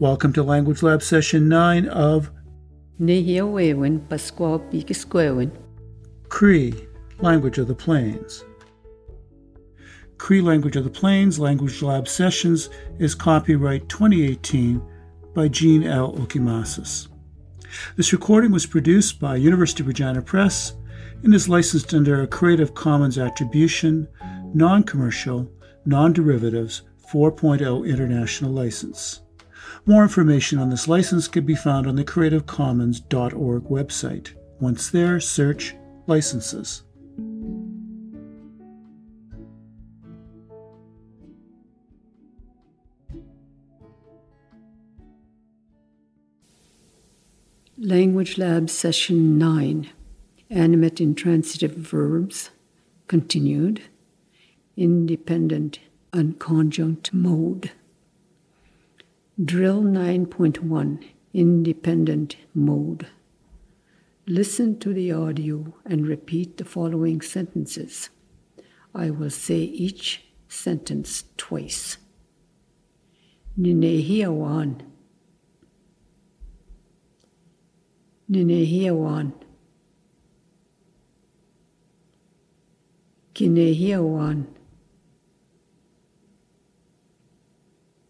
Welcome to Language Lab Session 9 of Nehiawewin Paskwawi Pikiskwewin. Cree, Language of the Plains. Cree Language of the Plains Language Lab Sessions is copyright 2018 by Jean L. Okimasis. This recording was produced by University of Regina Press and is licensed under a Creative Commons Attribution, Non Commercial, Non Derivatives 4.0 International License. More information on this license can be found on the creativecommons.org website. Once there, search Licenses. Language Lab Session 9 Animate Intransitive Verbs. Continued. Independent. Unconjunct Mode Drill 9.1 Independent Mode Listen to the audio and repeat the following sentences. I will say each sentence twice. Ninehiawan Ninehiawan. Kinehiawan.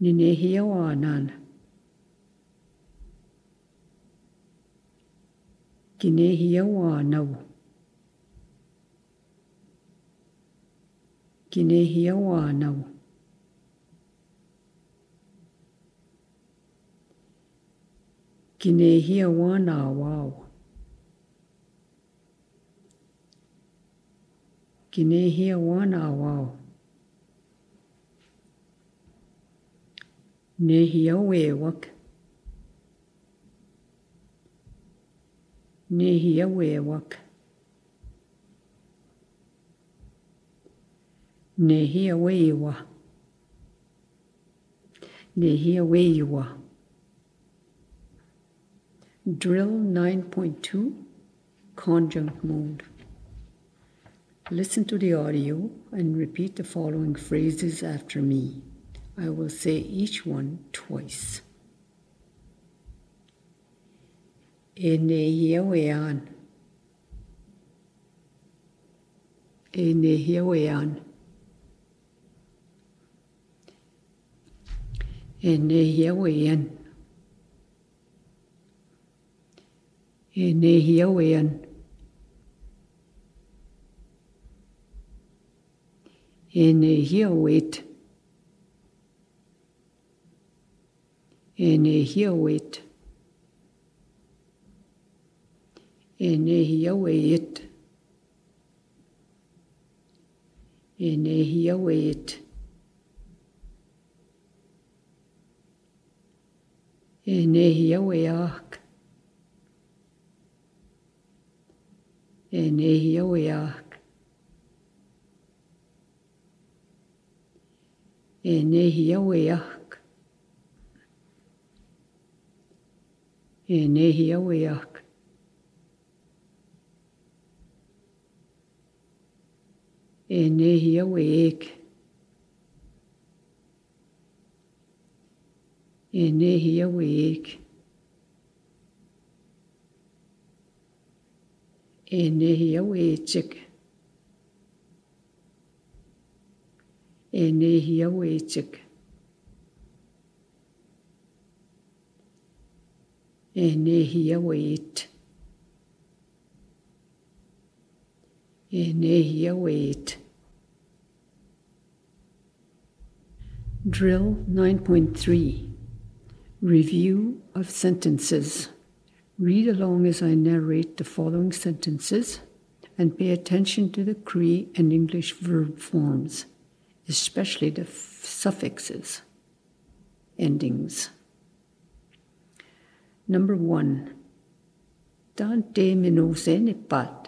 ni nehi o anan. Ki nehi o niin ei Joanan. Kin ei Joanau. Kin ei Joanau. Kin ei Joanau. o ei Joanau. Nehiawewak. Nehiawewak. Nehiawewa. Nehiawewa. Drill 9.2 Conjunct Mode. Listen to the audio and repeat the following phrases after me. I will say each one twice. Enehiawean. Enehiawean. Enehiawean. Enehiawean. Enehiawet. enighet. Enighet. And Enighet. Enighet. Enighet. Enehiawet. Enehiawet. Enehiawet. Enehiaweak. Enehiaweak. Enehiaweak. Enehiaweak. Enehiaweak. Enehiaweak. Enehiaweachik. Enehiaweachik. Enehiaweit. Enehiaweit. Drill 9.3 Review of sentences. Read along as I narrate the following sentences and pay attention to the Cree and English verb forms, especially the f- suffixes. endings. Number one, Dante Minusenipat.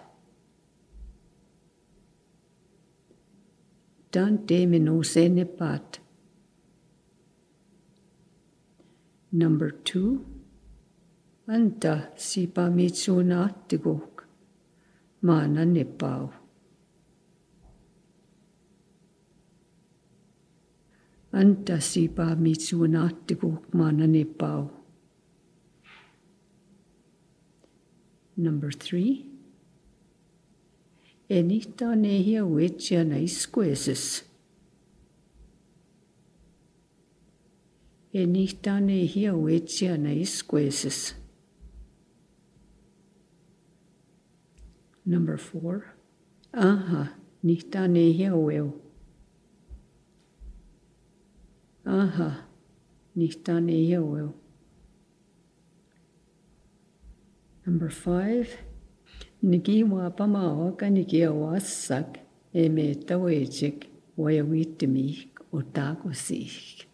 Dante Minusenipat. Number two, Anta Sipa Mitsuna Tigok. Mana Nepal. Anta Sipa Mitsuna Tigok Mana Nepal. Number three, Enita nehia wechia na isquesis. Enita nehia wechia na isquesis. Number four, aha, nita nehia weo. Aha, nita nehia weo. Number five, niki wa pamao ka niki awasak e me tawechik waya witimi o tako sik.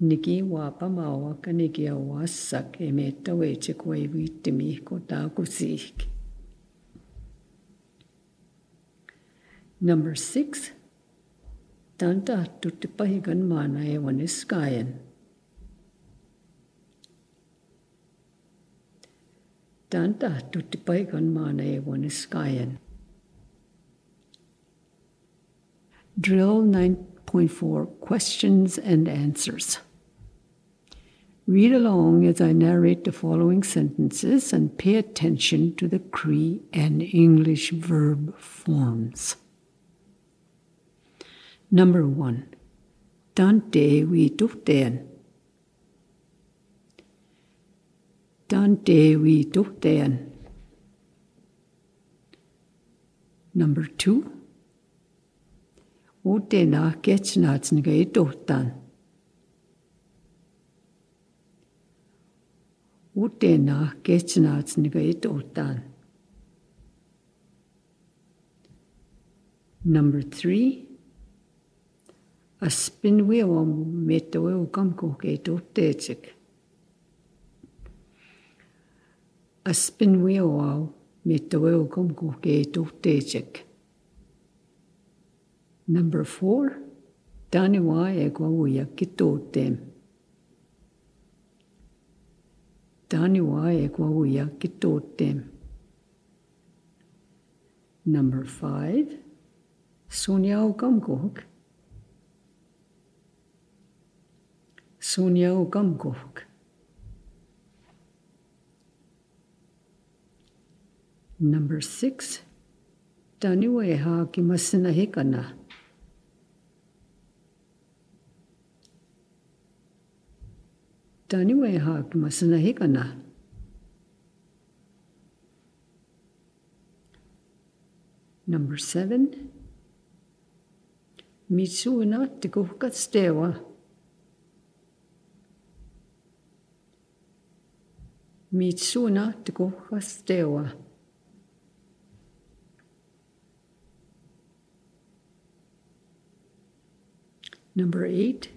Niki wa pamao ka niki awasak e me tawechik waya witimi o tako sik. Number six, tanta tutipahigan mana e waniskayan. Tanta tutipaikan mana e waniskayan. Drill 9.4 Questions and Answers. Read along as I narrate the following sentences and pay attention to the Cree and English verb forms. Number one, Dante we tukten. Dante we tukten. Number two, Utena ketchnats nga itohtan. Utena ketchnats nga itohtan. Number three, Aspinwe o metoe o kamko ke tohtetsik. Aspinwe o metoe o kamko ke tohtetsik. Number four, Taniwa e kwa uya kitotem. Taniwa e kwa uya kitotem. Number five, Sonia o Number six, Taniwa ha ki masina e ha ki masina. Number seven, Mitsuuna te kuhkat stewa. Mitsuuna te stewa. Number eight,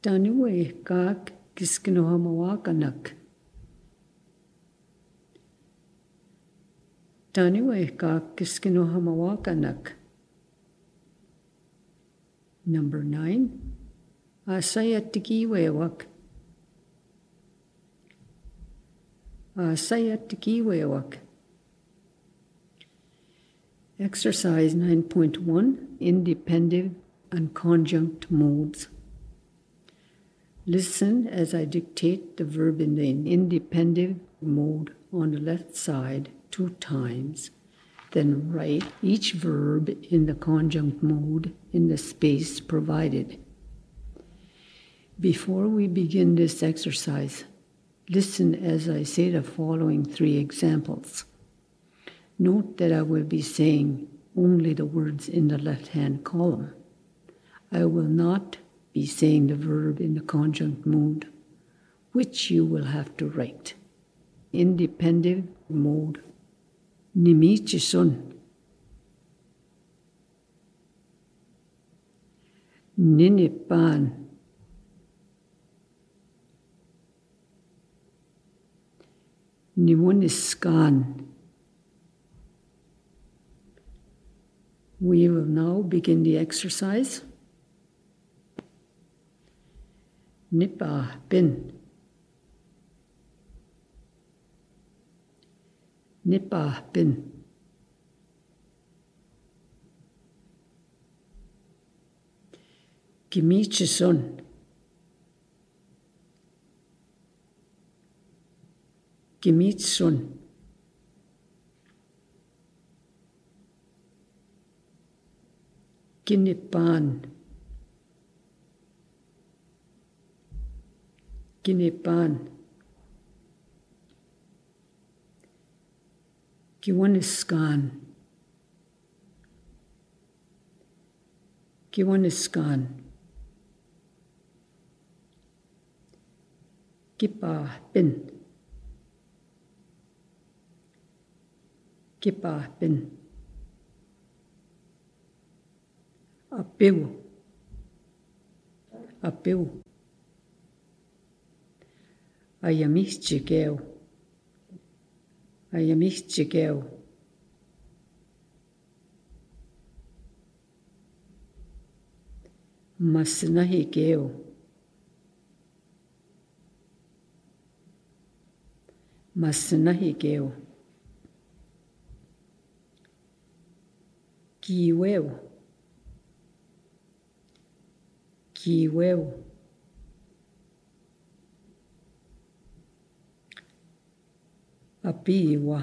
Tanuwe kak kiskinohamawakanak. Tanuwe kak kiskinohamawakanak. Number nine, asayatikiwewak. Asayatikiwewak. Exercise 9.1 Independent and Conjunct Modes. Listen as I dictate the verb in the independent mode on the left side two times. Then write each verb in the conjunct mode in the space provided. Before we begin this exercise, listen as I say the following three examples. Note that I will be saying only the words in the left hand column. I will not be saying the verb in the conjunct mode, which you will have to write. Independent mode. Nimichi sun. Ninipan. Nimuniskan. We will now begin the exercise. Nippa bin. Nippa bin. Gemietsje zon. Gemietszon. Kinnipaan. Ginipan. Giwaniskan. Giwaniskan. Kipa bin. Kipa bin. Apiu. Apiu. Ayamirtigel, Ayamirtigel. Masnahigel, Masnahigel, Kiweu, Kiweu. Apiwa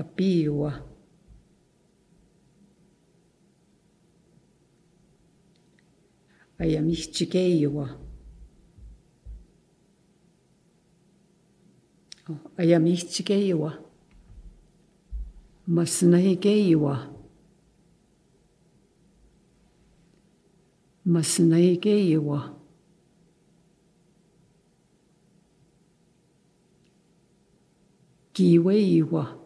apiwa aya michikeiwa aya michikeiwa masnaikeiwa masnaikeiwa 几为一花。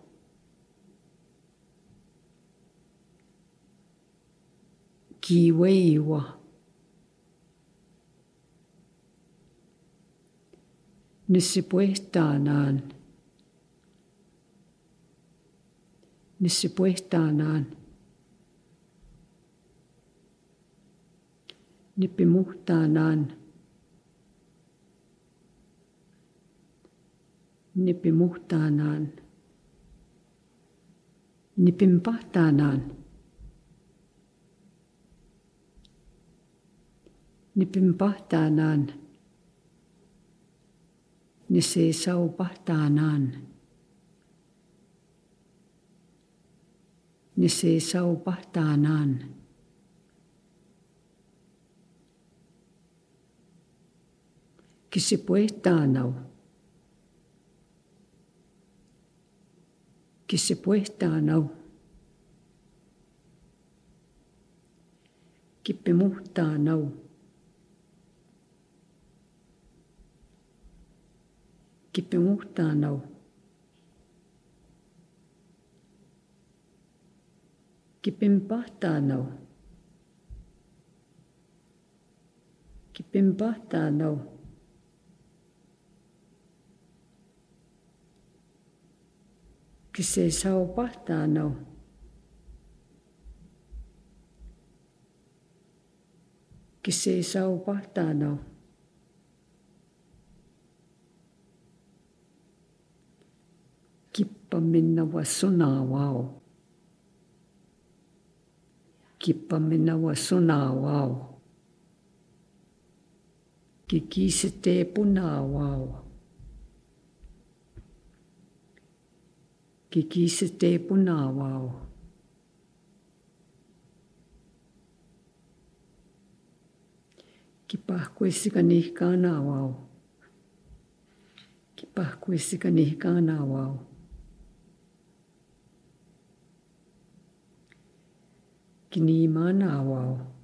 几为一花。nisipuehtaanaan. Nisipuehtaanaan. Nippimuhtaanaan. nipi muhtaanaan, nipim pahtaanaan, nipim pahtaanaan, ne seisau pahtaanaan. Ne seisau pahtaanaan. Kisi puehtaanau. que se puertanau, que pemurtanau, que pemurtanau, que pempartanau, que pempartanau. que se ei partano. Que no. Ki partano. Que pamina opahtaa no. Kippa minna wa sunaa wau. Kippa minna wa sunaa que quis tempo não ao. Que par com esse canicanal ao. Que par com esse canicanal ao. Que nem ao.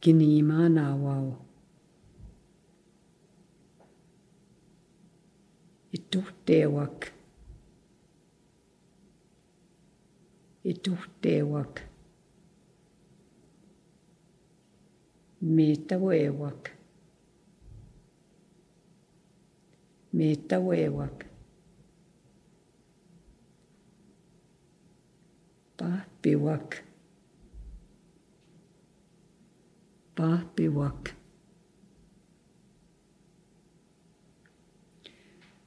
Que nem ao. Ituhteuak. Ituhteuak. Meitä voivat. Meitä voivat. Pahpiwak. Pahpiwak.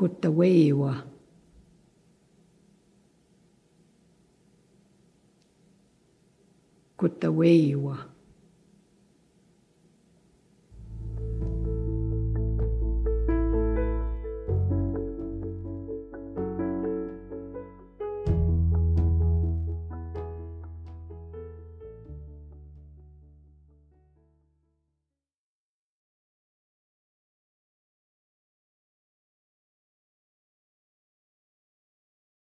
Metaweiwa. Metaweiwa. Kutawewa. Kutawewa.